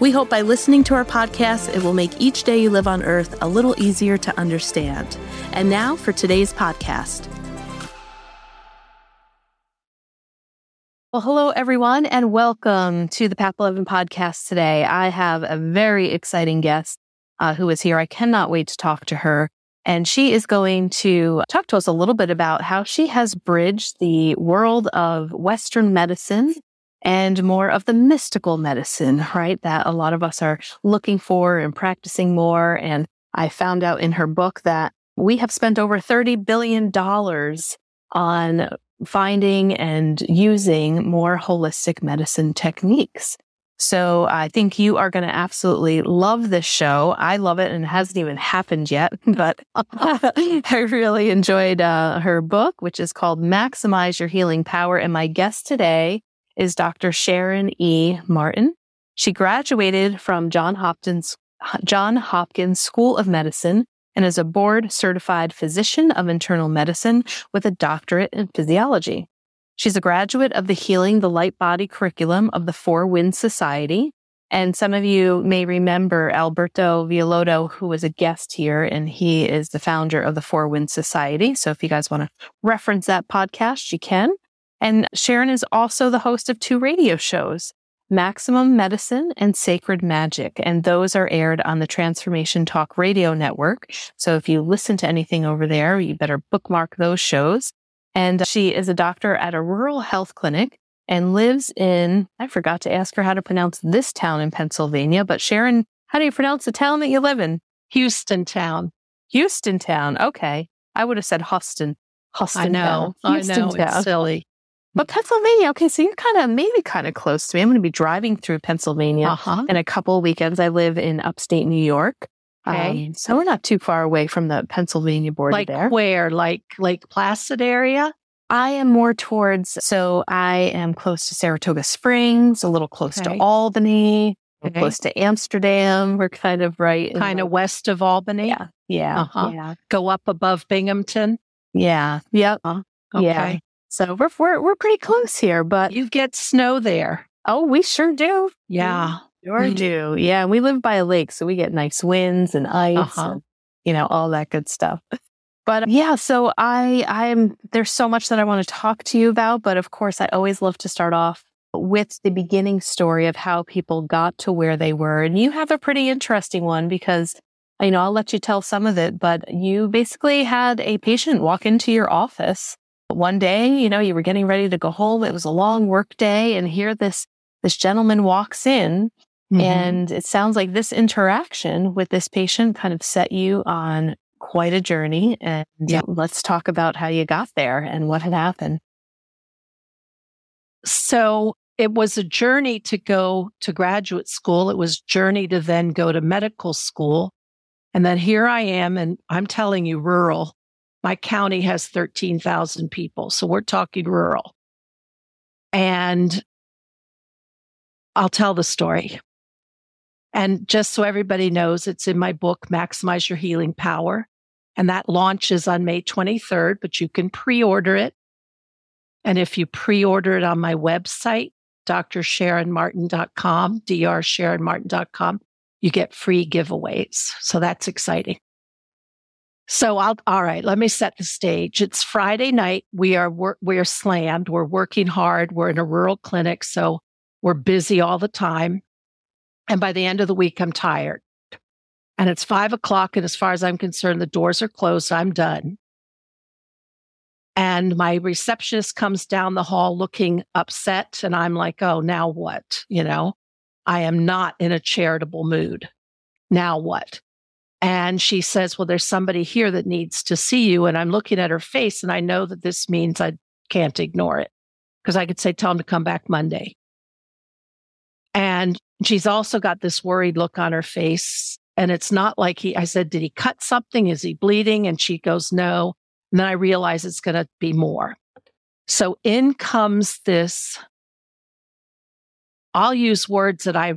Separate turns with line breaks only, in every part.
We hope by listening to our podcast, it will make each day you live on earth a little easier to understand. And now for today's podcast. Well, hello, everyone, and welcome to the Path 11 podcast today. I have a very exciting guest uh, who is here. I cannot wait to talk to her. And she is going to talk to us a little bit about how she has bridged the world of Western medicine and more of the mystical medicine, right? That a lot of us are looking for and practicing more. And I found out in her book that we have spent over $30 billion on finding and using more holistic medicine techniques. So I think you are going to absolutely love this show. I love it and it hasn't even happened yet, but I really enjoyed uh, her book, which is called Maximize Your Healing Power. And my guest today is Dr. Sharon E. Martin. She graduated from John Hopkins, John Hopkins School of Medicine and is a board certified physician of internal medicine with a doctorate in physiology. She's a graduate of the Healing the Light Body curriculum of the Four Winds Society. And some of you may remember Alberto Villoldo, who was a guest here, and he is the founder of the Four Winds Society. So if you guys want to reference that podcast, you can. And Sharon is also the host of two radio shows. Maximum Medicine and Sacred Magic. And those are aired on the Transformation Talk radio network. So if you listen to anything over there, you better bookmark those shows. And she is a doctor at a rural health clinic and lives in, I forgot to ask her how to pronounce this town in Pennsylvania, but Sharon, how do you pronounce the town that you live in?
Hustontown.
Houston town. Okay. I would have said Houston. Houston
I know.
Town.
Houston I know. Town. It's silly.
But Pennsylvania, okay, so you're kind of maybe kind of close to me. I'm going to be driving through Pennsylvania uh-huh. in a couple weekends. I live in upstate New York. Okay. Um, so we're not too far away from the Pennsylvania border
like
there.
where? Like Lake Placid area?
I am more towards, so I am close to Saratoga Springs, a little close okay. to Albany, okay. close to Amsterdam. We're kind of right.
Kind of west of Albany?
Yeah. Yeah.
Uh-huh. yeah. Go up above Binghamton?
Yeah. Yep. Uh, okay. Yeah. So we're, we're, we're pretty close here, but
you get snow there.
Oh, we sure do.
Yeah.
We sure do. Yeah. We live by a lake, so we get nice winds and ice uh-huh. and, you know, all that good stuff. But yeah, so I I'm there's so much that I want to talk to you about, but of course I always love to start off with the beginning story of how people got to where they were. And you have a pretty interesting one because you know, I'll let you tell some of it, but you basically had a patient walk into your office one day, you know, you were getting ready to go home. It was a long work day and here this, this gentleman walks in mm-hmm. and it sounds like this interaction with this patient kind of set you on quite a journey. And yeah. let's talk about how you got there and what had happened.
So it was a journey to go to graduate school. It was journey to then go to medical school. And then here I am, and I'm telling you, rural. My county has 13,000 people. So we're talking rural. And I'll tell the story. And just so everybody knows, it's in my book, Maximize Your Healing Power. And that launches on May 23rd, but you can pre order it. And if you pre order it on my website, drsharonmartin.com, drsharonmartin.com, you get free giveaways. So that's exciting. So I'll, all right, let me set the stage. It's Friday night. We are, we're slammed. We're working hard. We're in a rural clinic. So we're busy all the time. And by the end of the week, I'm tired. And it's five o'clock. And as far as I'm concerned, the doors are closed. I'm done. And my receptionist comes down the hall looking upset. And I'm like, oh, now what? You know, I am not in a charitable mood. Now what? And she says, Well, there's somebody here that needs to see you. And I'm looking at her face and I know that this means I can't ignore it because I could say, Tell him to come back Monday. And she's also got this worried look on her face. And it's not like he, I said, did he cut something? Is he bleeding? And she goes, no. And then I realize it's going to be more. So in comes this. I'll use words that I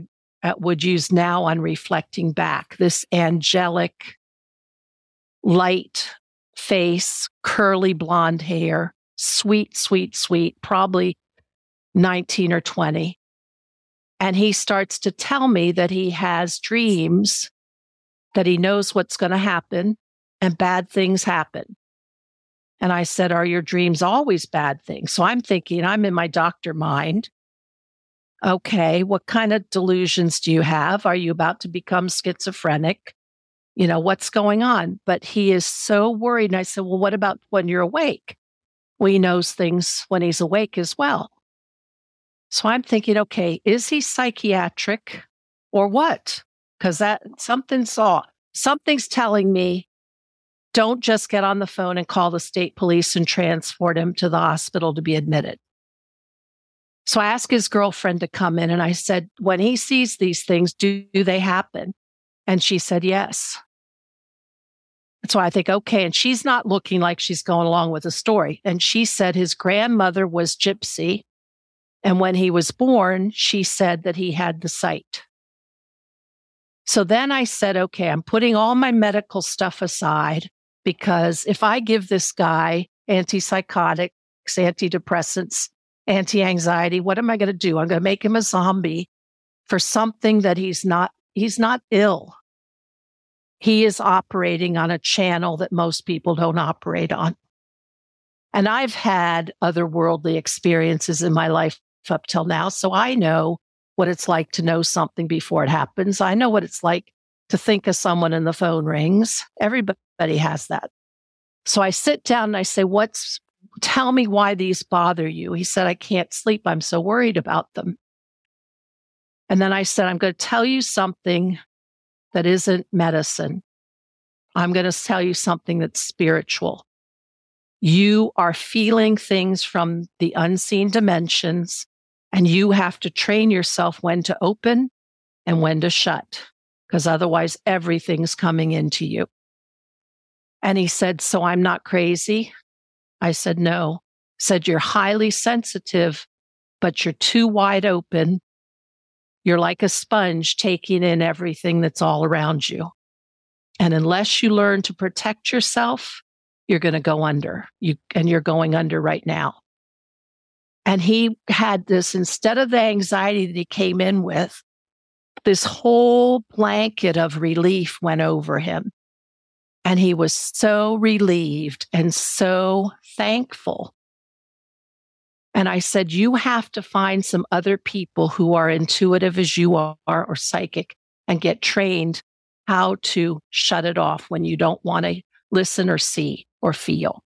uh, would use now on reflecting back this angelic, light face, curly blonde hair, sweet, sweet, sweet, probably 19 or 20. And he starts to tell me that he has dreams, that he knows what's going to happen, and bad things happen. And I said, Are your dreams always bad things? So I'm thinking, I'm in my doctor mind. Okay, what kind of delusions do you have? Are you about to become schizophrenic? You know, what's going on? But he is so worried. And I said, Well, what about when you're awake? Well, he knows things when he's awake as well. So I'm thinking, okay, is he psychiatric or what? Because that something's off. Something's telling me don't just get on the phone and call the state police and transport him to the hospital to be admitted. So I asked his girlfriend to come in and I said, when he sees these things, do, do they happen? And she said, yes. So I think, okay. And she's not looking like she's going along with the story. And she said his grandmother was gypsy. And when he was born, she said that he had the sight. So then I said, okay, I'm putting all my medical stuff aside because if I give this guy antipsychotics, antidepressants, anti anxiety, what am I going to do? I'm going to make him a zombie for something that he's not, he's not ill. He is operating on a channel that most people don't operate on. And I've had otherworldly experiences in my life up till now. So I know what it's like to know something before it happens. I know what it's like to think of someone and the phone rings. Everybody has that. So I sit down and I say, What's, tell me why these bother you? He said, I can't sleep. I'm so worried about them. And then I said, I'm going to tell you something that isn't medicine. I'm going to tell you something that's spiritual. You are feeling things from the unseen dimensions, and you have to train yourself when to open and when to shut, because otherwise everything's coming into you. And he said, So I'm not crazy? I said, No. said, You're highly sensitive, but you're too wide open you're like a sponge taking in everything that's all around you. And unless you learn to protect yourself, you're going to go under. You and you're going under right now. And he had this instead of the anxiety that he came in with, this whole blanket of relief went over him. And he was so relieved and so thankful and I said, You have to find some other people who are intuitive as you are or psychic and get trained how to shut it off when you don't want to listen or see or feel.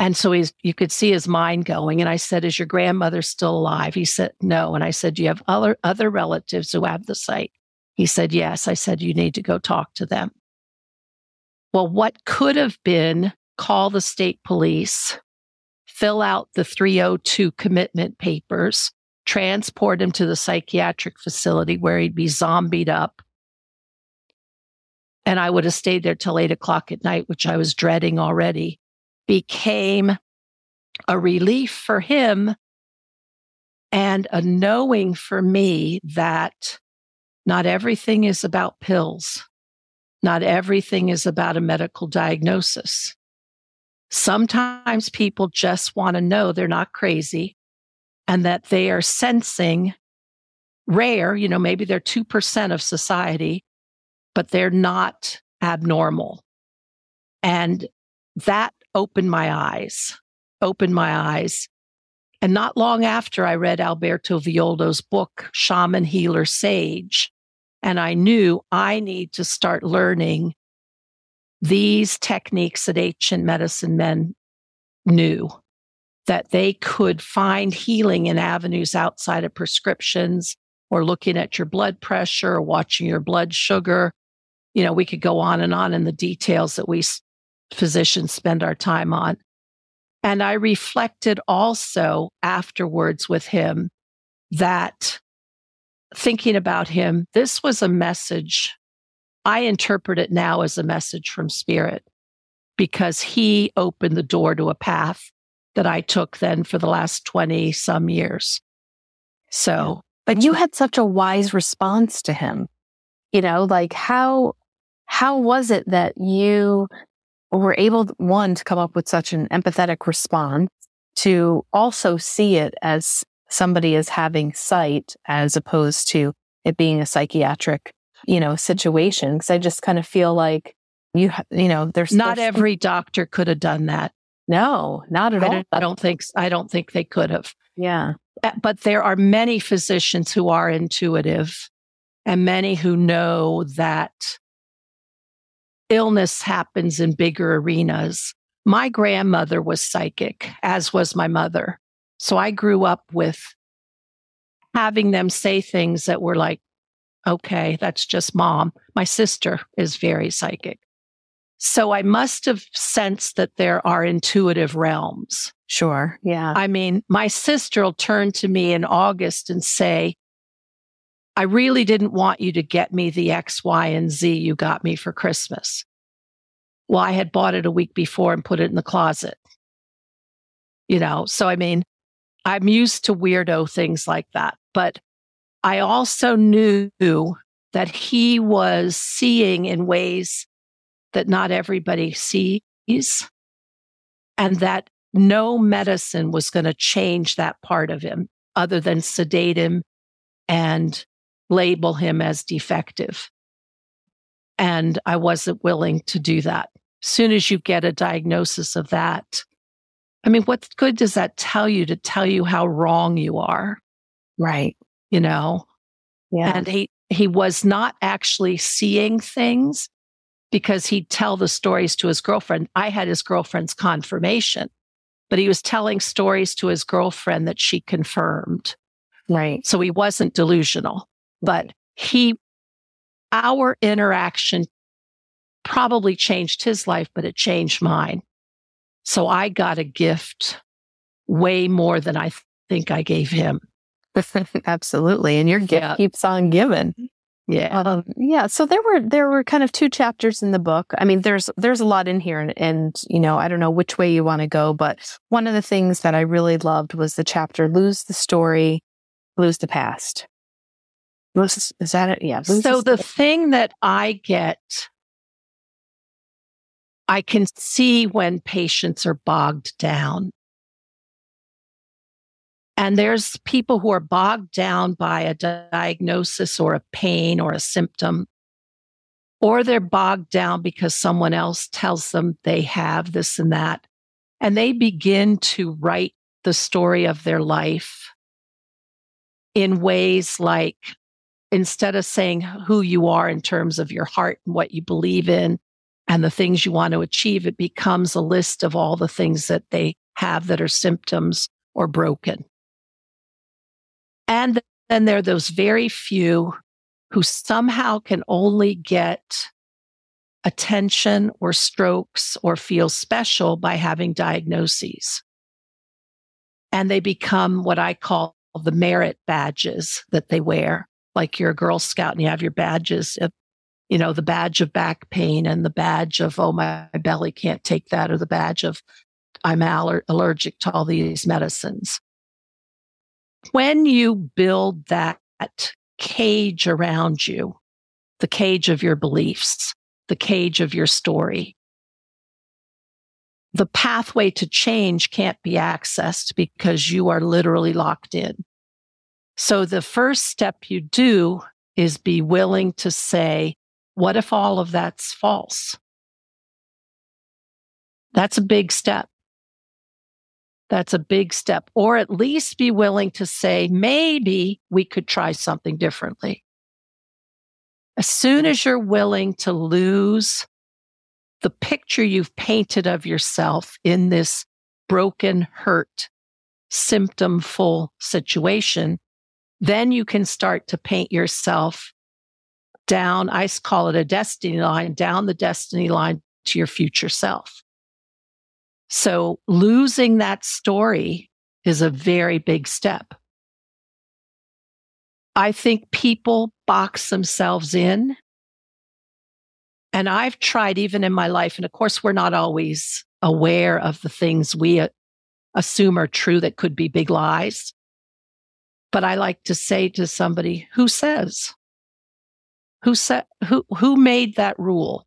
And so he's, you could see his mind going. And I said, Is your grandmother still alive? He said, No. And I said, Do you have other, other relatives who have the sight? He said, Yes. I said, You need to go talk to them. Well, what could have been call the state police fill out the 302 commitment papers, transport him to the psychiatric facility where he'd be zombied up. And I would have stayed there till eight o'clock at night, which I was dreading already, became a relief for him and a knowing for me that not everything is about pills. Not everything is about a medical diagnosis. Sometimes people just want to know they're not crazy and that they are sensing rare, you know, maybe they're 2% of society, but they're not abnormal. And that opened my eyes, opened my eyes. And not long after I read Alberto Villoldo's book, Shaman Healer Sage, and I knew I need to start learning these techniques that ancient medicine men knew that they could find healing in avenues outside of prescriptions or looking at your blood pressure or watching your blood sugar. You know, we could go on and on in the details that we physicians spend our time on. And I reflected also afterwards with him that thinking about him, this was a message I interpret it now as a message from spirit because he opened the door to a path that I took then for the last 20 some years. So,
but you had such a wise response to him. You know, like how how was it that you were able one to come up with such an empathetic response to also see it as somebody is having sight as opposed to it being a psychiatric, you know, situation. Cause I just kind of feel like you, you know, there's
not
there's,
every doctor could have done that.
No, not at
I
all.
Don't, I don't think, I don't think they could have.
Yeah.
But there are many physicians who are intuitive and many who know that illness happens in bigger arenas. My grandmother was psychic, as was my mother. So I grew up with having them say things that were like, okay, that's just mom. My sister is very psychic. So I must have sensed that there are intuitive realms.
Sure. Yeah.
I mean, my sister will turn to me in August and say, I really didn't want you to get me the X, Y, and Z you got me for Christmas. Well, I had bought it a week before and put it in the closet. You know, so I mean, I'm used to weirdo things like that. But I also knew that he was seeing in ways that not everybody sees, and that no medicine was going to change that part of him other than sedate him and label him as defective. And I wasn't willing to do that. As soon as you get a diagnosis of that, I mean, what good does that tell you to tell you how wrong you are?
Right.
You know?
Yeah.
And he, he was not actually seeing things because he'd tell the stories to his girlfriend. I had his girlfriend's confirmation, but he was telling stories to his girlfriend that she confirmed.
Right.
So he wasn't delusional, but he, our interaction probably changed his life, but it changed mine. So I got a gift way more than I think I gave him.
Absolutely. And your gift yeah. keeps on giving.
Yeah.
Um, yeah. So there were there were kind of two chapters in the book. I mean, there's there's a lot in here, and, and you know, I don't know which way you want to go, but one of the things that I really loved was the chapter "Lose the Story, Lose the Past." Lose, is that it? Yeah.
so the, the thing that I get, I can see when patients are bogged down and there's people who are bogged down by a diagnosis or a pain or a symptom, or they're bogged down because someone else tells them they have this and that. And they begin to write the story of their life in ways like instead of saying who you are in terms of your heart and what you believe in and the things you want to achieve, it becomes a list of all the things that they have that are symptoms or broken. And then there are those very few who somehow can only get attention or strokes or feel special by having diagnoses. And they become what I call the merit badges that they wear. Like you're a Girl Scout and you have your badges you know, the badge of back pain and the badge of, oh, my belly can't take that, or the badge of, I'm aller- allergic to all these medicines when you build that cage around you, the cage of your beliefs, the cage of your story, the pathway to change can't be accessed because you are literally locked in. So the first step you do is be willing to say, what if all of that's false? That's a big step. That's a big step. Or at least be willing to say, maybe we could try something differently. As soon as you're willing to lose the picture you've painted of yourself in this broken, hurt, symptomful situation, then you can start to paint yourself down. I call it a destiny line, down the destiny line to your future self. So losing that story is a very big step. I think people box themselves in And I've tried even in my life, and of course, we're not always aware of the things we uh, assume are true that could be big lies. But I like to say to somebody, who says? Who said who who made that rule?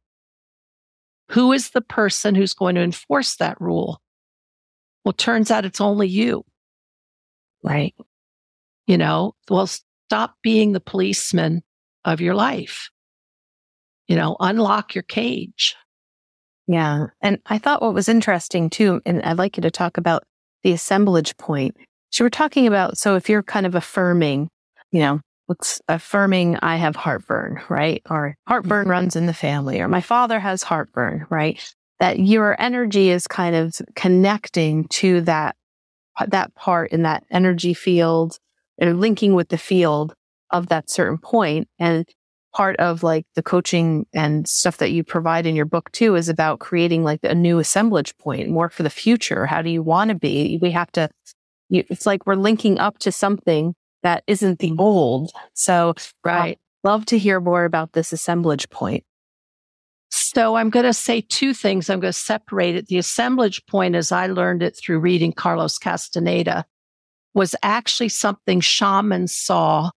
Who is the person who's going to enforce that rule? Well, turns out it's only you.
Right.
You know, well, stop being the policeman of your life. You know, unlock your cage.
Yeah. And I thought what was interesting too, and I'd like you to talk about the assemblage point. So we're talking about, so if you're kind of affirming, you know, what's affirming I have heartburn, right? Or heartburn mm-hmm. runs in the family, or my father has heartburn, right? That your energy is kind of connecting to that, that part in that energy field or linking with the field of that certain point. And part of like the coaching and stuff that you provide in your book too is about creating like a new assemblage point more for the future. How do you want to be? We have to, it's like we're linking up to something that isn't the mm. old. So, um,
right.
love to hear more about this assemblage point.
So, I'm going to say two things. I'm going to separate it. The assemblage point, as I learned it through reading Carlos Castaneda, was actually something shamans saw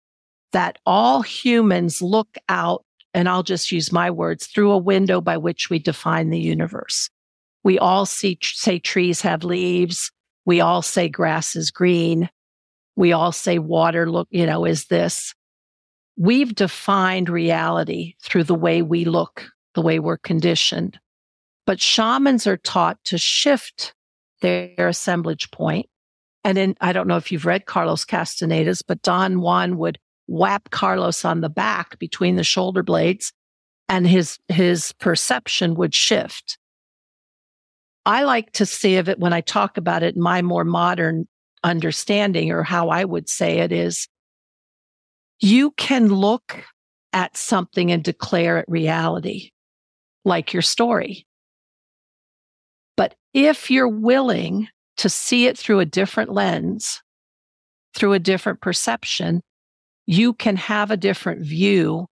that all humans look out, and I'll just use my words, through a window by which we define the universe. We all see, say trees have leaves. We all say grass is green. We all say water, look, you know, is this. We've defined reality through the way we look, the way we're conditioned. But shamans are taught to shift their assemblage point. And in, I don't know if you've read Carlos Castaneda's, but Don Juan would whap Carlos on the back between the shoulder blades and his, his perception would shift. I like to see of it when I talk about it, in my more modern understanding or how I would say it is you can look at something and declare it reality, like your story. But if you're willing to see it through a different lens, through a different perception, you can have a different view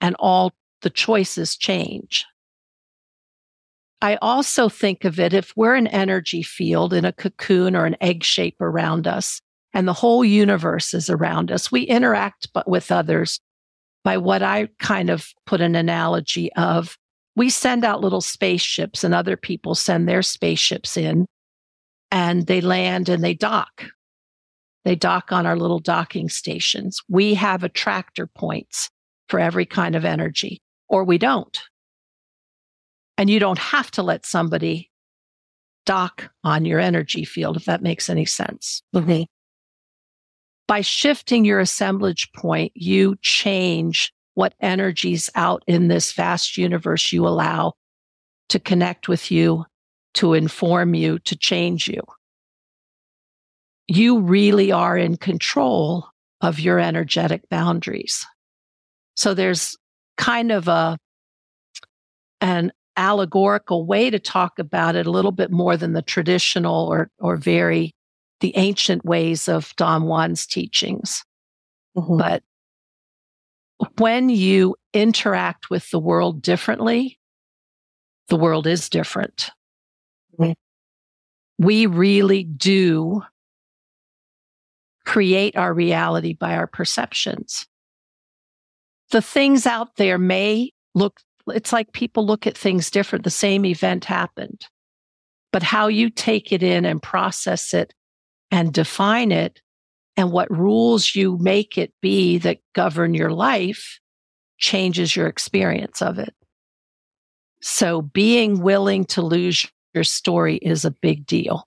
and all the choices change. I also think of it if we're an energy field in a cocoon or an egg shape around us, and the whole universe is around us, we interact with others by what I kind of put an analogy of we send out little spaceships and other people send their spaceships in and they land and they dock. They dock on our little docking stations. We have attractor points for every kind of energy, or we don't. And you don't have to let somebody dock on your energy field, if that makes any sense.
Mm-hmm.
By shifting your assemblage point, you change what energies out in this vast universe you allow to connect with you, to inform you, to change you you really are in control of your energetic boundaries. So there's kind of a an allegorical way to talk about it a little bit more than the traditional or or very the ancient ways of Don Juan's teachings. Mm-hmm. But when you interact with the world differently, the world is different. Mm-hmm. We really do create our reality by our perceptions. The things out there may look, it's like people look at things different. The same event happened, but how you take it in and process it and define it and what rules you make it be that govern your life changes your experience of it. So being willing to lose your story is a big deal.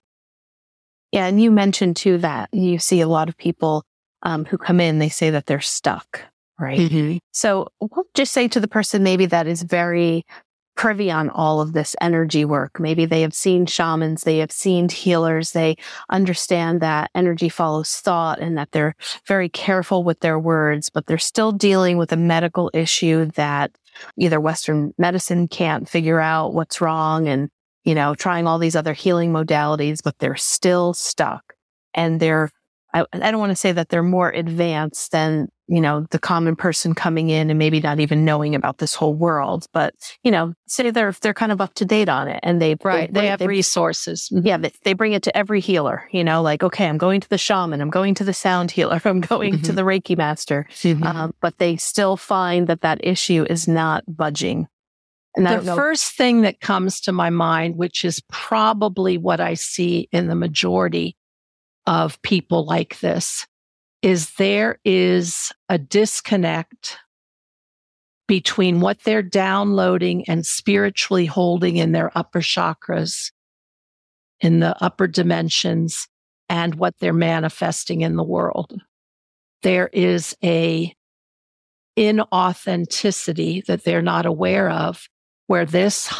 Yeah. And you mentioned too that you see a lot of people um, who come in, they say that they're stuck, right? Mm-hmm. So we'll just say to the person maybe that is very privy on all of this energy work. Maybe they have seen shamans, they have seen healers, they understand that energy follows thought and that they're very careful with their words, but they're still dealing with a medical issue that either Western medicine can't figure out what's wrong and you know, trying all these other healing modalities, but they're still stuck and they're I, I don't want to say that they're more advanced than, you know, the common person coming in and maybe not even knowing about this whole world, but, you know, say they're, they're kind of up to date on it and they,
right. They, they have they, resources.
Yeah. They, they, bring it to every healer, you know, like, okay, I'm going to the shaman, I'm going to the sound healer, I'm going mm-hmm. to the Reiki master. Mm-hmm. Um, but they still find that that issue is not budging.
And the first thing that comes to my mind, which is probably what I see in the majority of people like this is there is a disconnect between what they're downloading and spiritually holding in their upper chakras, in the upper dimensions, and what they're manifesting in the world. There is a inauthenticity that they're not aware of where this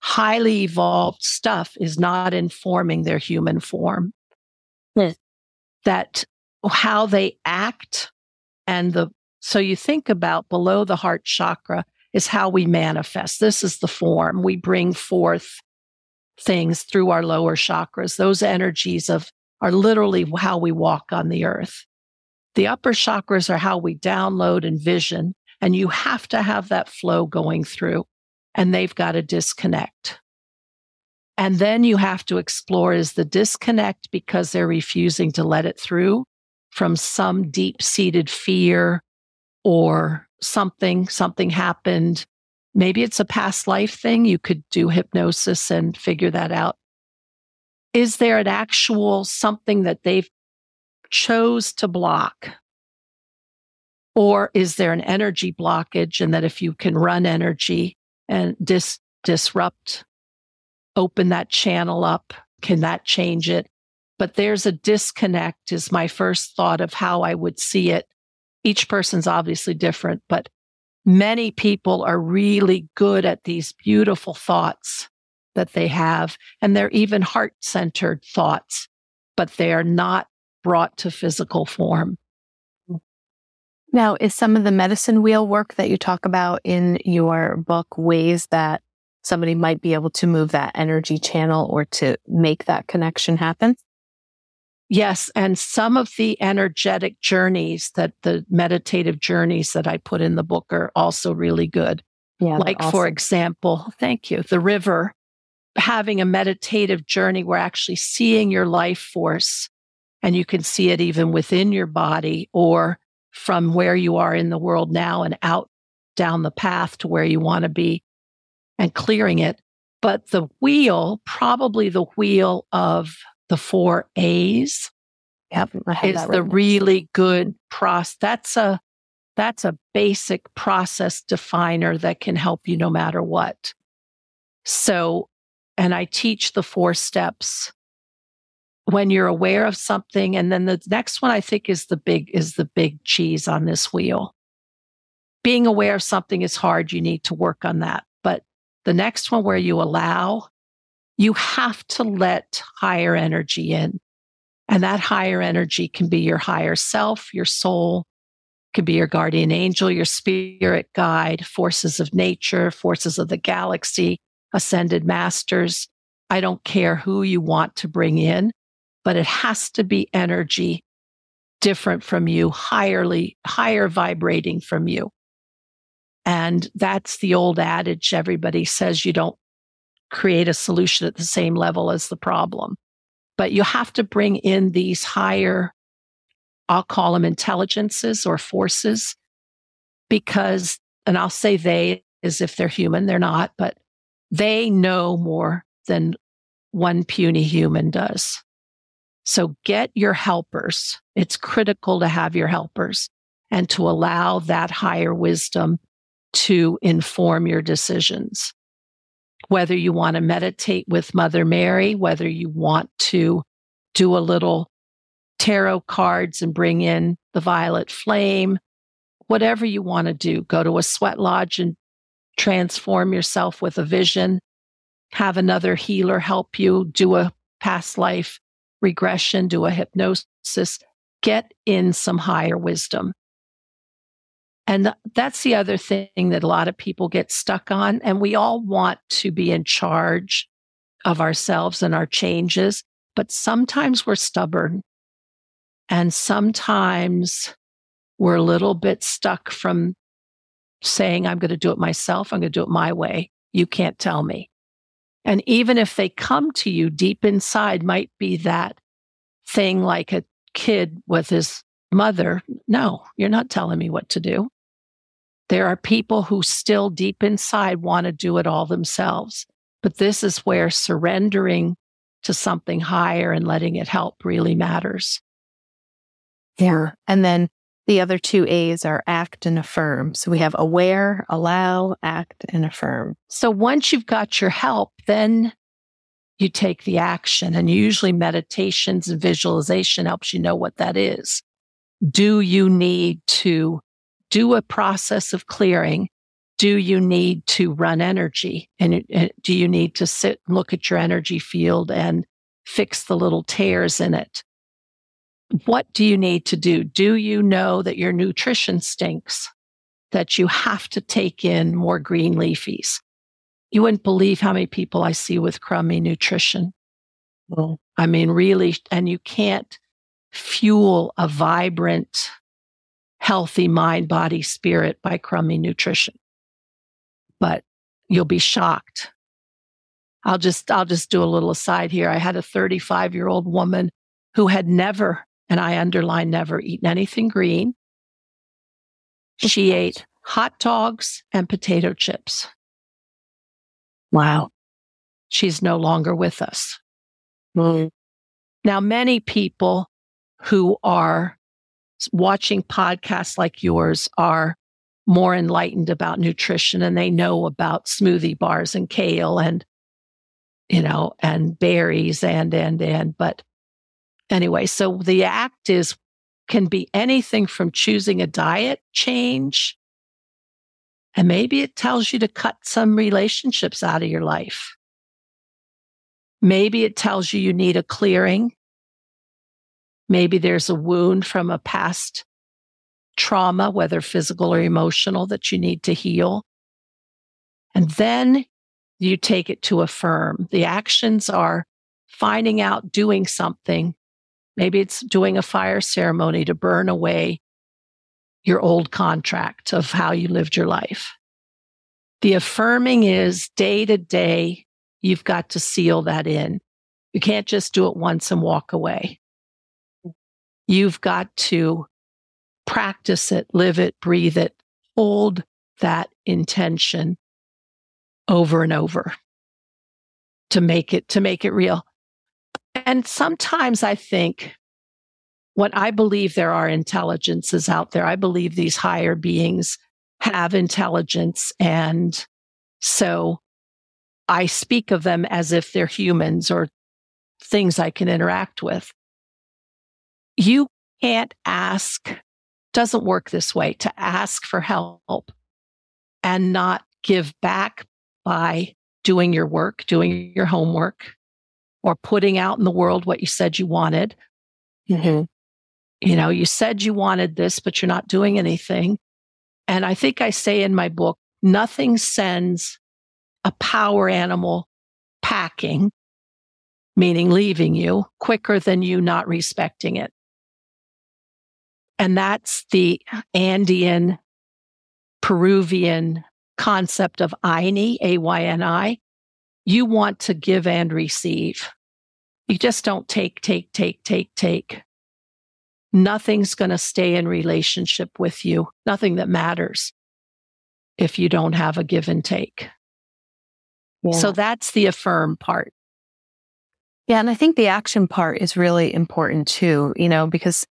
highly evolved stuff is not informing their human form that how they act and the so you think about below the heart chakra is how we manifest. This is the form. We bring forth things through our lower chakras. Those energies of are literally how we walk on the earth. The upper chakras are how we download and vision, and you have to have that flow going through, and they've got to disconnect. And then you have to explore is the disconnect because they're refusing to let it through from some deep seated fear or something, something happened. Maybe it's a past life thing. You could do hypnosis and figure that out. Is there an actual something that they've chose to block? Or is there an energy blockage? And that if you can run energy and dis- disrupt open that channel up? Can that change it? But there's a disconnect, is my first thought of how I would see it. Each person's obviously different, but many people are really good at these beautiful thoughts that they have. And they're even heart centered thoughts, but they are not brought to physical form.
Now, is some of the medicine wheel work that you talk about in your book ways that somebody might be able to move that energy channel or to make that connection happen.
Yes. And some of the energetic journeys that the meditative journeys that I put in the book are also really good. Yeah. Like, awesome. for example, thank you, the river, having a meditative journey, we're actually seeing your life force and you can see it even within your body or from where you are in the world now and out down the path to where you want to be and clearing it. But the wheel, probably the wheel of the four A's,
yep,
is the really good process. That's a that's a basic process definer that can help you no matter what. So, and I teach the four steps when you're aware of something. And then the next one I think is the big, is the big cheese on this wheel. Being aware of something is hard. You need to work on that. The next one where you allow, you have to let higher energy in. And that higher energy can be your higher self, your soul, could be your guardian angel, your spirit guide, forces of nature, forces of the galaxy, ascended masters. I don't care who you want to bring in, but it has to be energy different from you, higherly, higher vibrating from you. And that's the old adage everybody says you don't create a solution at the same level as the problem. But you have to bring in these higher, I'll call them intelligences or forces, because, and I'll say they as if they're human, they're not, but they know more than one puny human does. So get your helpers. It's critical to have your helpers and to allow that higher wisdom to inform your decisions. Whether you want to meditate with Mother Mary, whether you want to do a little tarot cards and bring in the violet flame, whatever you want to do, go to a sweat lodge and transform yourself with a vision, have another healer help you do a past life regression, do a hypnosis, get in some higher wisdom. And that's the other thing that a lot of people get stuck on. And we all want to be in charge of ourselves and our changes, but sometimes we're stubborn. And sometimes we're a little bit stuck from saying, I'm going to do it myself. I'm going to do it my way. You can't tell me. And even if they come to you deep inside, might be that thing like a kid with his mother. No, you're not telling me what to do. There are people who still deep inside want to do it all themselves. But this is where surrendering to something higher and letting it help really matters.
Yeah. And then the other two A's are act and affirm. So we have aware, allow, act, and affirm.
So once you've got your help, then you take the action. And usually meditations and visualization helps you know what that is. Do you need to do a process of clearing do you need to run energy? And do you need to sit, and look at your energy field and fix the little tears in it? What do you need to do? Do you know that your nutrition stinks? That you have to take in more green leafies? You wouldn't believe how many people I see with crummy nutrition. Well, I mean, really, and you can't fuel a vibrant, healthy mind, body, spirit by crummy nutrition but you'll be shocked. I'll just, I'll just do a little aside here. I had a 35 year old woman who had never, and I underline never, eaten anything green. She ate hot dogs and potato chips.
Wow.
She's no longer with us. Mm. Now, many people who are watching podcasts like yours are more enlightened about nutrition and they know about smoothie bars and kale and you know and berries and and and but anyway so the act is can be anything from choosing a diet change and maybe it tells you to cut some relationships out of your life. Maybe it tells you you need a clearing maybe there's a wound from a past trauma, whether physical or emotional, that you need to heal. And then you take it to affirm. The actions are finding out doing something. Maybe it's doing a fire ceremony to burn away your old contract of how you lived your life. The affirming is day to day, you've got to seal that in. You can't just do it once and walk away. You've got to practice it, live it, breathe it, hold that intention over and over to make it to make it real. And sometimes I think what I believe there are intelligences out there. I believe these higher beings have intelligence and so I speak of them as if they're humans or things I can interact with. You can't ask doesn't work this way to ask for help and not give back by doing your work, doing your homework, or putting out in the world what you said you wanted. Mm-hmm. You know, you said you wanted this, but you're not doing anything. And I think I say in my book, nothing sends a power animal packing, meaning leaving you, quicker than you not respecting it. And that's the Andean Peruvian concept of Ayni, A Y N I. You want to give and receive. You just don't take, take, take, take, take. Nothing's going to stay in relationship with you. Nothing that matters if you don't have a give and take. Yeah. So that's the affirm part.
Yeah. And I think the action part is really important too, you know, because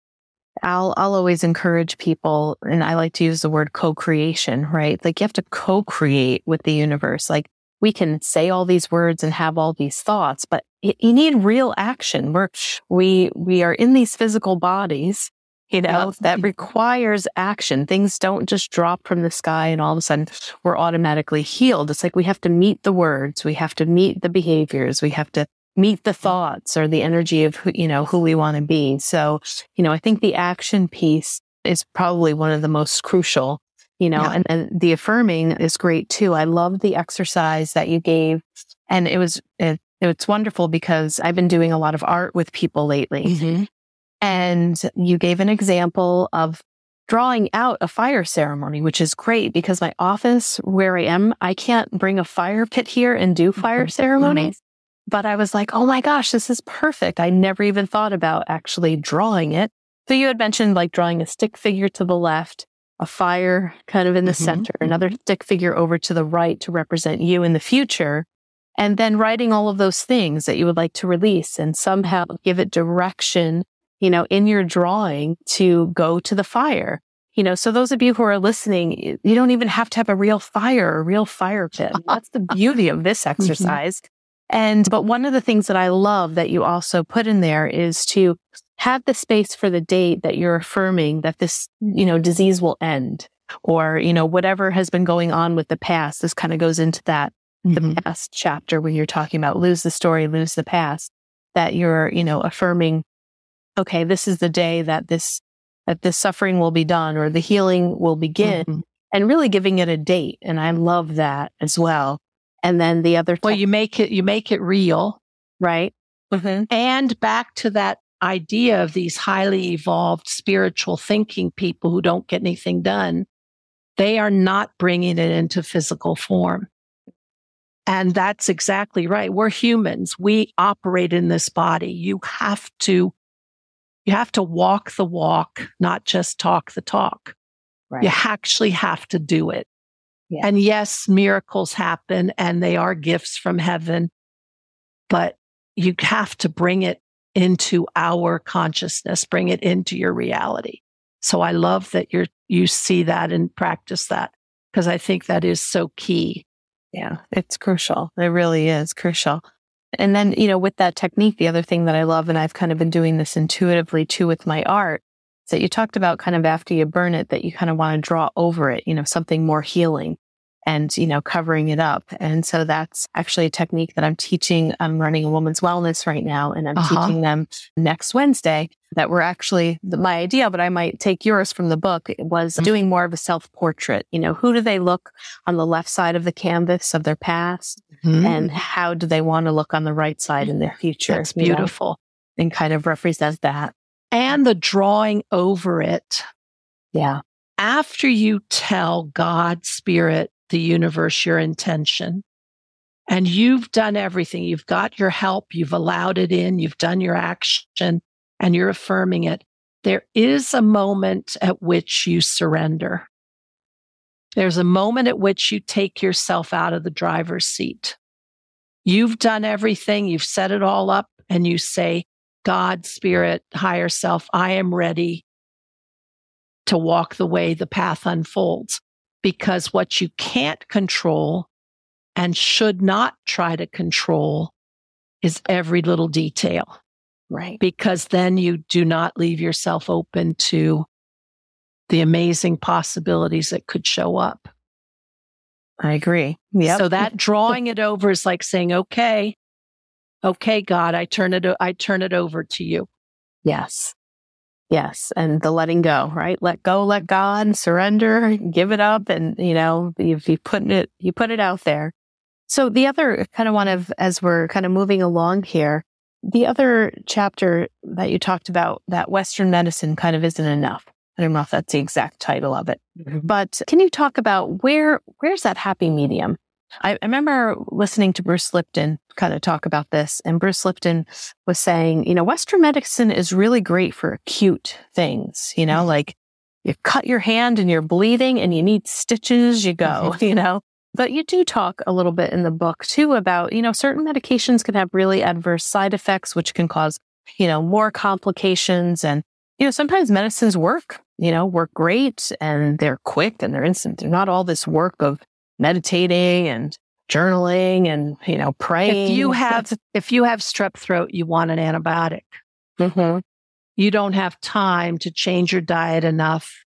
I'll I'll always encourage people and I like to use the word co-creation, right? Like you have to co-create with the universe. Like we can say all these words and have all these thoughts, but you need real action. We're we we are in these physical bodies, you know, that requires action. Things don't just drop from the sky and all of a sudden we're automatically healed. It's like we have to meet the words, we have to meet the behaviors, we have to meet the thoughts or the energy of who, you know, who we want to be. So, you know, I think the action piece is probably one of the most crucial, you know, yeah. and, and the affirming is great too. I love the exercise that you gave and it was, it, it's wonderful because I've been doing a lot of art with people lately. Mm-hmm. And you gave an example of drawing out a fire ceremony, which is great because my office where I am, I can't bring a fire pit here and do fire
Mhm.
ceremonies. But I was like, oh my gosh, this is perfect. I never even thought about actually drawing it. So you had mentioned like drawing a stick figure to the left, a fire kind of in the
Mhm.
center, another stick figure over to the right to represent you in the future. And then writing all of those things that you would like to release and somehow give it direction, you know, in your drawing to go to the fire. You know, so those of you who are listening, you don't even have to have a real fire, a real fire pit. That's the beauty of this exercise. And, but one of the things that I love that you also put in there is to have the space for the date that you're affirming that this, you know, disease will end or, you know, whatever has been going on with the past. This kind of goes into that, the
Mhm.
past chapter where you're talking about lose the story, lose the past, that you're, you know, affirming, okay, this is the day that this, that this suffering will be done or the healing will begin
Mhm.
and really giving it a date. And I love that as well. And then the other,
Well, you make it you make it real.
right? Mm-hmm.
And back to that idea of these highly evolved spiritual thinking people who don't get anything done, they are not bringing it into physical form. And that's exactly right. We're humans. We operate in this body. You have to, you have to walk the walk, not just talk the talk.
Right.
You actually have to do it.
Yeah.
And yes, miracles happen and they are gifts from heaven, but you have to bring it into our consciousness, bring it into your reality. So I love that you're, you see that and practice that because I think that is so key.
Yeah, it's crucial. It really is crucial. And then, you know, with that technique, the other thing that I love, and I've kind of been doing this intuitively too with my art, that you talked about kind of after you burn it, that you kind of want to draw over it, you know, something more healing and, you know, covering it up. And so that's actually a technique that I'm teaching. I'm running a woman's wellness right now, and I'm
Uh-huh.
teaching them next Wednesday that were actually my idea, but I might take yours from the book it was
Mhm.
doing more of a self portrait. You know, who do they look on the left side of the canvas of their past? and how do they want to look on the right side in their future?
that's
you know,
beautiful.
and kind of represent that.
And the drawing over it
Yeah.
after you tell God, spirit, the universe, your intention, and you've done everything, you've got your help, you've allowed it in, you've done your action, and you're affirming it, there is a moment at which you surrender. There's a moment at which you take yourself out of the driver's seat. You've done everything, you've set it all up, and you say, God, spirit, higher self, I am ready to walk the way the path unfolds. Because what you can't control and should not try to control is every little detail,
Right.
because then you do not leave yourself open to the amazing possibilities that could show up.
I agree. Yeah.
So that drawing it over is like saying, okay, okay, God, I turn it, o- I turn it over to you.
yes. Yes. And the letting go, right? Let go, let God, surrender, give it up. And, you know, you, you put it, you put it out there. So the other kind of one of, as we're kind of moving along here, the other chapter that you talked about that Western medicine kind of isn't enough. I don't know if that's the exact title of it. Mm-hmm. But can you talk about where where's that happy medium? I, remember listening to Bruce Lipton kind of talk about this, and Bruce Lipton was saying, you know, Western medicine is really great for acute things, you know, mm-hmm. like you cut your hand and you're bleeding and you need stitches, you go, mm-hmm. you know. But you do talk a little bit in the book too about, you know, certain medications can have really adverse side effects, which can cause, you know, more complications. And, you know, sometimes medicines work, you know, work great and they're quick and they're instant. They're not all this work of meditating and journaling and, you know, praying.
If you have, if you have strep throat, you want an antibiotic.
Mhm.
You don't have time to change your diet enough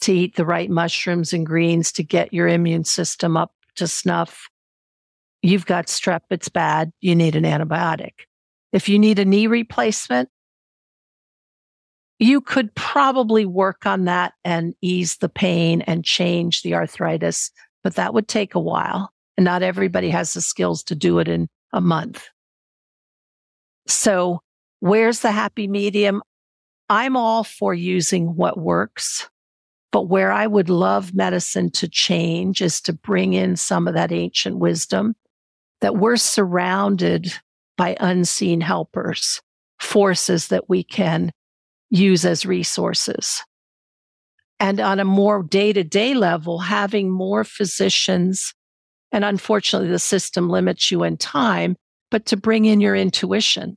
to eat the right mushrooms and greens to get your immune system up to snuff. You've got strep, it's bad. You need an antibiotic. If you need a knee replacement, you could probably work on that and ease the pain and change the arthritis, but that would take a while. And not everybody has the skills to do it in a month. So, where's the happy medium? I'm all for using what works. But where I would love medicine to change is to bring in some of that ancient wisdom that we're surrounded by unseen helpers, forces that we can use as resources. And on a more day to day level, having more physicians, and unfortunately, the system limits you in time, but to bring in your intuition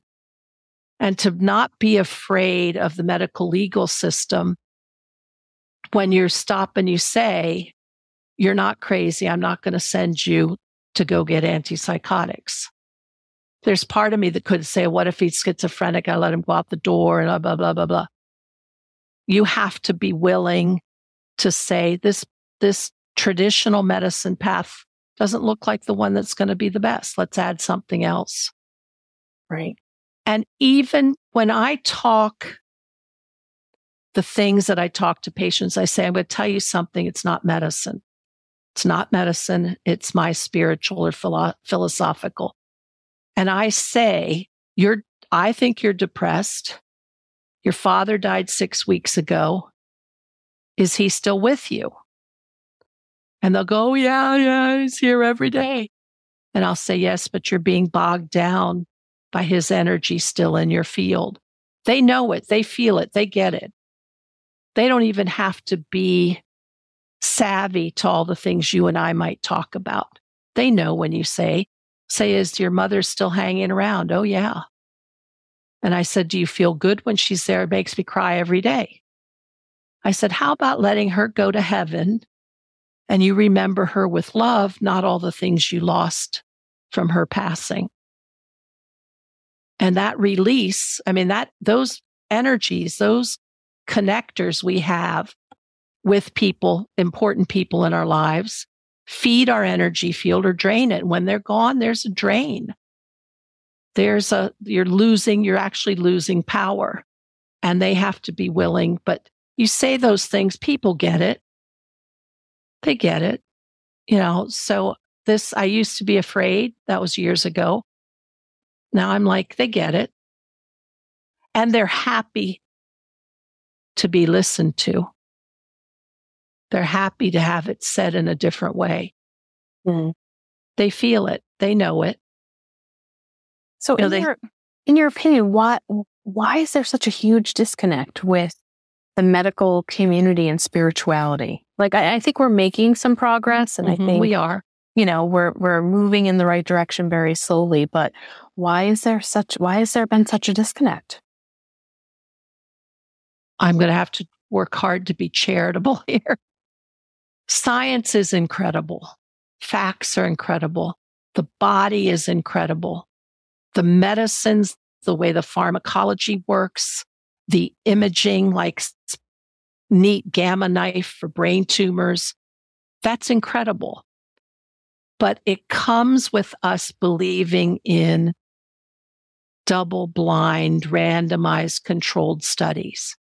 and to not be afraid of the medical legal system when you stop and you say, You're not crazy. I'm not going to send you to go get antipsychotics. There's part of me that could say, What if he's schizophrenic? I let him go out the door and blah, blah, blah, blah, blah. You have to be willing to say, This, this traditional medicine path doesn't look like the one that's going to be the best. Let's add something else.
Right.
And even when I talk the things that I talk to patients, I say, I'm going to tell you something. It's not medicine. It's not medicine. It's my spiritual or philo- philosophical. And I say, you're, I think you're depressed. Your father died six weeks ago. Is he still with you? And they'll go, yeah, yeah, he's here every day. And I'll say, yes, but you're being bogged down by his energy still in your field. They know it, they feel it, they get it. They don't even have to be savvy to all the things you and I might talk about. They know when you say, say, is your mother still hanging around? Oh, yeah. And I said, do you feel good when she's there? It makes me cry every day. I said, how about letting her go to heaven and you remember her with love, not all the things you lost from her passing? And that release, I mean, that those energies, those connectors we have with people, important people in our lives, feed our energy field or drain it. When they're gone, there's a drain. There's a, you're losing, you're actually losing power and they have to be willing. But you say those things, people get it. They get it. You know, so this, I used to be afraid. That was years ago. Now I'm like, they get it. And they're happy to be listened to. They're happy to have it said in a different way. Mm. They feel it. They know it.
So, in, your, in your opinion, why why is there such a huge disconnect with the medical community and spirituality? Like, I, I think we're making some progress, and mm-hmm, I think
we are.
you know we're we're moving in the right direction very slowly but why is there such why has there been such a disconnect?
I'm going to have to work hard to be charitable here. Science is incredible. Facts are incredible. The body is incredible the medicines the way the pharmacology works the imaging like neat gamma knife for brain tumors that's incredible but it comes with us believing in double blind, randomized controlled studies.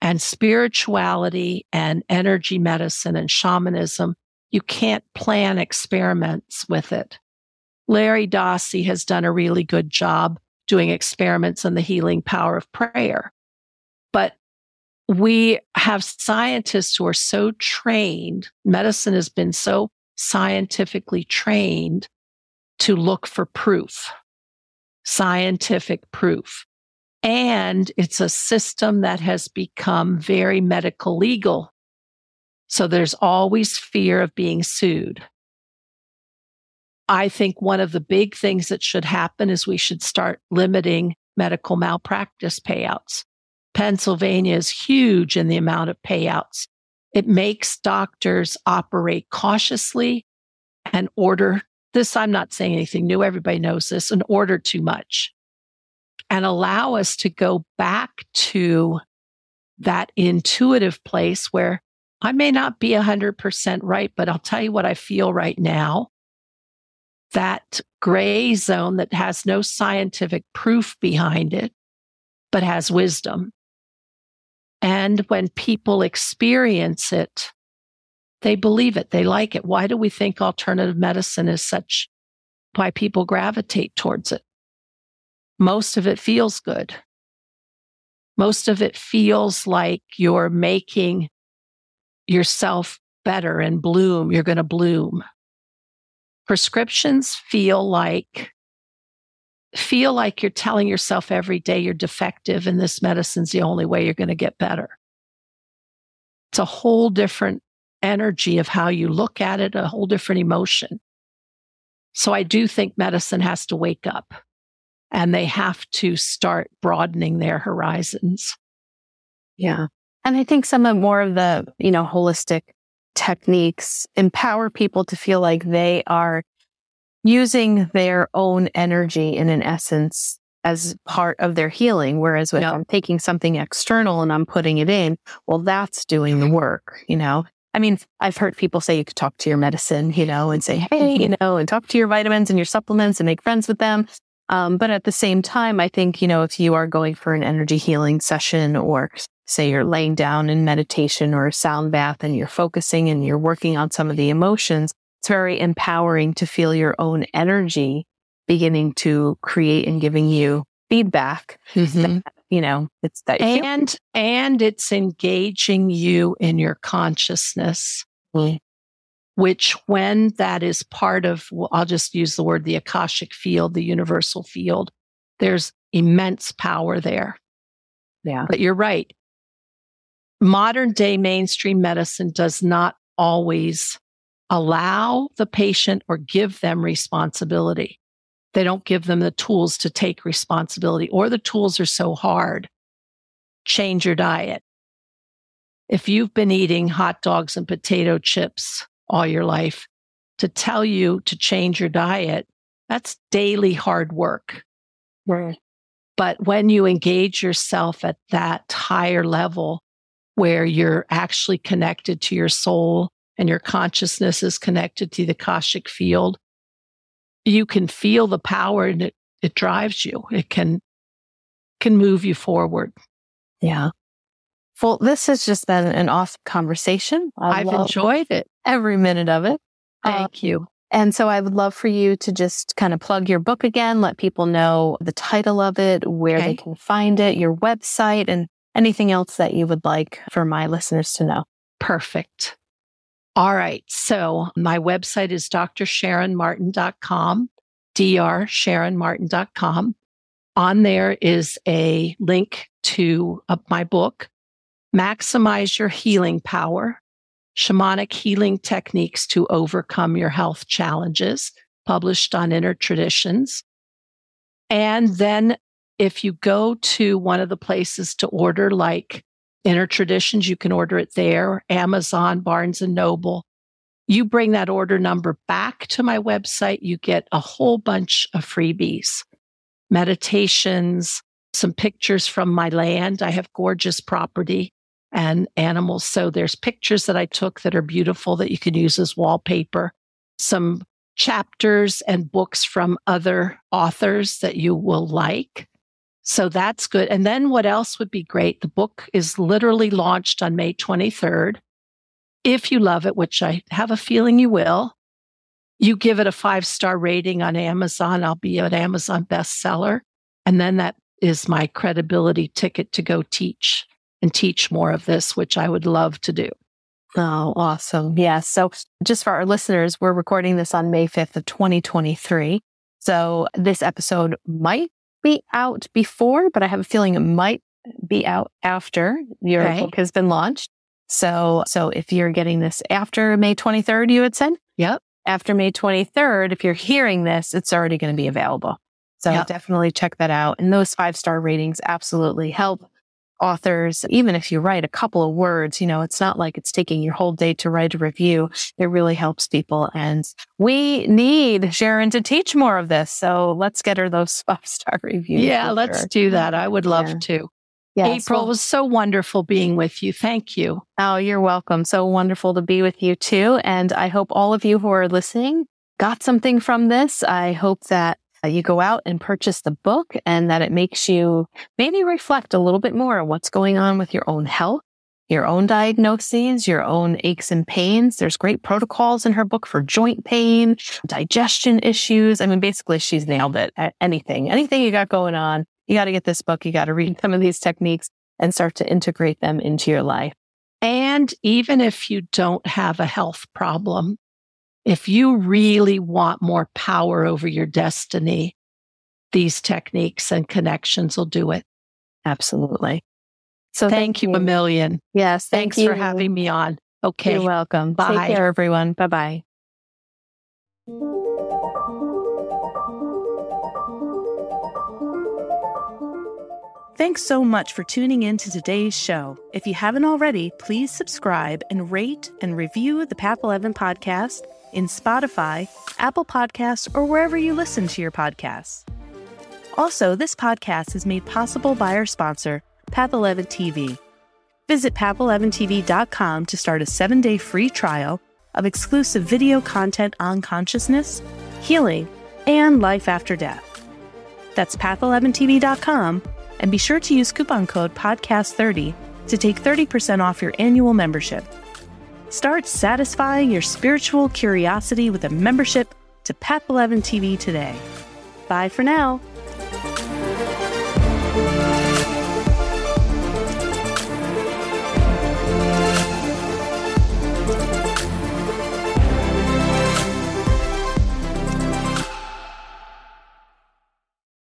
And spirituality and energy medicine and shamanism, you can't plan experiments with it. Larry Dossey has done a really good job doing experiments on the healing power of prayer. But we have scientists who are so trained, medicine has been so scientifically trained to look for proof, scientific proof. And it's a system that has become very medical legal. So there's always fear of being sued. I think one of the big things that should happen is we should start limiting medical malpractice payouts. Pennsylvania is huge in the amount of payouts it makes doctors operate cautiously and order this. I'm not saying anything new. Everybody knows this and order too much and allow us to go back to that intuitive place where I may not be 100% right, but I'll tell you what I feel right now. That gray zone that has no scientific proof behind it, but has wisdom. And when people experience it, they believe it, they like it. Why do we think alternative medicine is such, why people gravitate towards it? Most of it feels good. Most of it feels like you're making yourself better and bloom. You're going to bloom. Prescriptions feel like feel like you're telling yourself every day you're defective and this medicine's the only way you're going to get better. It's a whole different energy of how you look at it, a whole different emotion. So I do think medicine has to wake up and they have to start broadening their horizons.
Yeah. And I think some of more of the, you know, holistic techniques empower people to feel like they are using their own energy in an essence as part of their healing. Whereas if yep. I'm taking something external and I'm putting it in, well, that's doing the work, you know? I mean, I've heard people say you could talk to your medicine, you know, and say, hey, you know, and talk to your vitamins and your supplements and make friends with them. Um, but at the same time, I think, you know, if you are going for an energy healing session or say you're laying down in meditation or a sound bath and you're focusing and you're working on some of the emotions, it's very empowering to feel your own energy beginning to create and giving you feedback. Mm-hmm. That, you know, it's that.
And, and it's engaging you in your consciousness. Mm-hmm which when that is part of, well, I'll just use the word the Akashic field, the universal field, there's immense power there.
Yeah.
But you're right. Modern day mainstream medicine does not always allow the patient or give them responsibility. They don't give them the tools to take responsibility, or the tools are so hard. Change your diet. If you've been eating hot dogs and potato chips all your life to tell you to change your diet, that's daily hard work.
Right.
But when you engage yourself at that higher level where you're actually connected to your soul and your consciousness is connected to the Akashic field, you can feel the power and it, it drives you. It can can move you forward.
Yeah. Well, this has just been an awesome conversation.
I I've enjoyed it.
Every minute of it.
Thank uh, you.
And so I would love for you to just kind of plug your book again, let people know the title of it, where okay. they can find it, your website, and anything else that you would like for my listeners to know.
Perfect. All right. So my website is drsharonmartin.com, drsharonmartin.com. On there is a link to uh, my book, Maximize Your Healing Power Shamanic Healing Techniques to Overcome Your Health Challenges, published on Inner Traditions. And then if you go to one of the places to order, like Inner Traditions, you can order it there, Amazon, Barnes and Noble. You bring that order number back to my website, you get a whole bunch of freebies, meditations, some pictures from my land. I have gorgeous property and animals. So there's pictures that I took that are beautiful that you can use as wallpaper, some chapters and books from other authors that you will like. So that's good. And then what else would be great? The book is literally launched on May 23rd. If you love it, which I have a feeling you will, you give it a five star rating on Amazon. I'll be an Amazon bestseller. And then that is my credibility ticket to go teach and teach more of this, which I would love to do.
Oh, awesome. Yes. Yeah. So just for our listeners, we're recording this on May 5th of 2023. So this episode might be out before, but I have a feeling it might be out after your book has been launched. So, so if you're getting this after May 23rd, you had said?
Yep.
After May 23rd, if you're hearing this, it's already going to be available. So yep. definitely check that out. And those five star ratings absolutely help authors, even if you write a couple of words, you know, it's not like it's taking your whole day to write a review. It really helps people. And we need Sharon to teach more of this. So let's get her those five star reviews.
Yeah, let's her. do that. I would love yeah. to. Yes. April, well, was so wonderful being with you. Thank you.
Oh, you're welcome. So wonderful to be with you too. And I hope all of you who are listening got something from this. I hope that you go out and purchase the book and that it makes you maybe reflect a little bit more on what's going on with your own health, your own diagnoses, your own aches and pains. There's great protocols in her book for joint pain, digestion issues. I mean, basically she's nailed it at anything, anything you got going on. You got to get this book. You got to read some of these techniques
and start to integrate them into your life.
And even if you don't have a health problem, if you really want more power over your destiny, these techniques and connections will do it.
Absolutely. So
thank,
thank
you a million.
Yes.
Thanks
thank
for having me on. Okay.
You're welcome.
Bye.
Take care, everyone. Bye bye.
Thanks so much for tuning in to today's show. If you haven't already, please subscribe and rate and review the Path 11 podcast in Spotify, Apple Podcasts, or wherever you listen to your podcasts. Also, this podcast is made possible by our sponsor, Path 11 TV. Visit path11tv.com to start a seven day free trial of exclusive video content on consciousness, healing, and life after death. That's path11tv.com, and be sure to use coupon code PODCAST30 to take 30% off your annual membership. Start satisfying your spiritual curiosity with a membership to Path 11 TV today. Bye for now.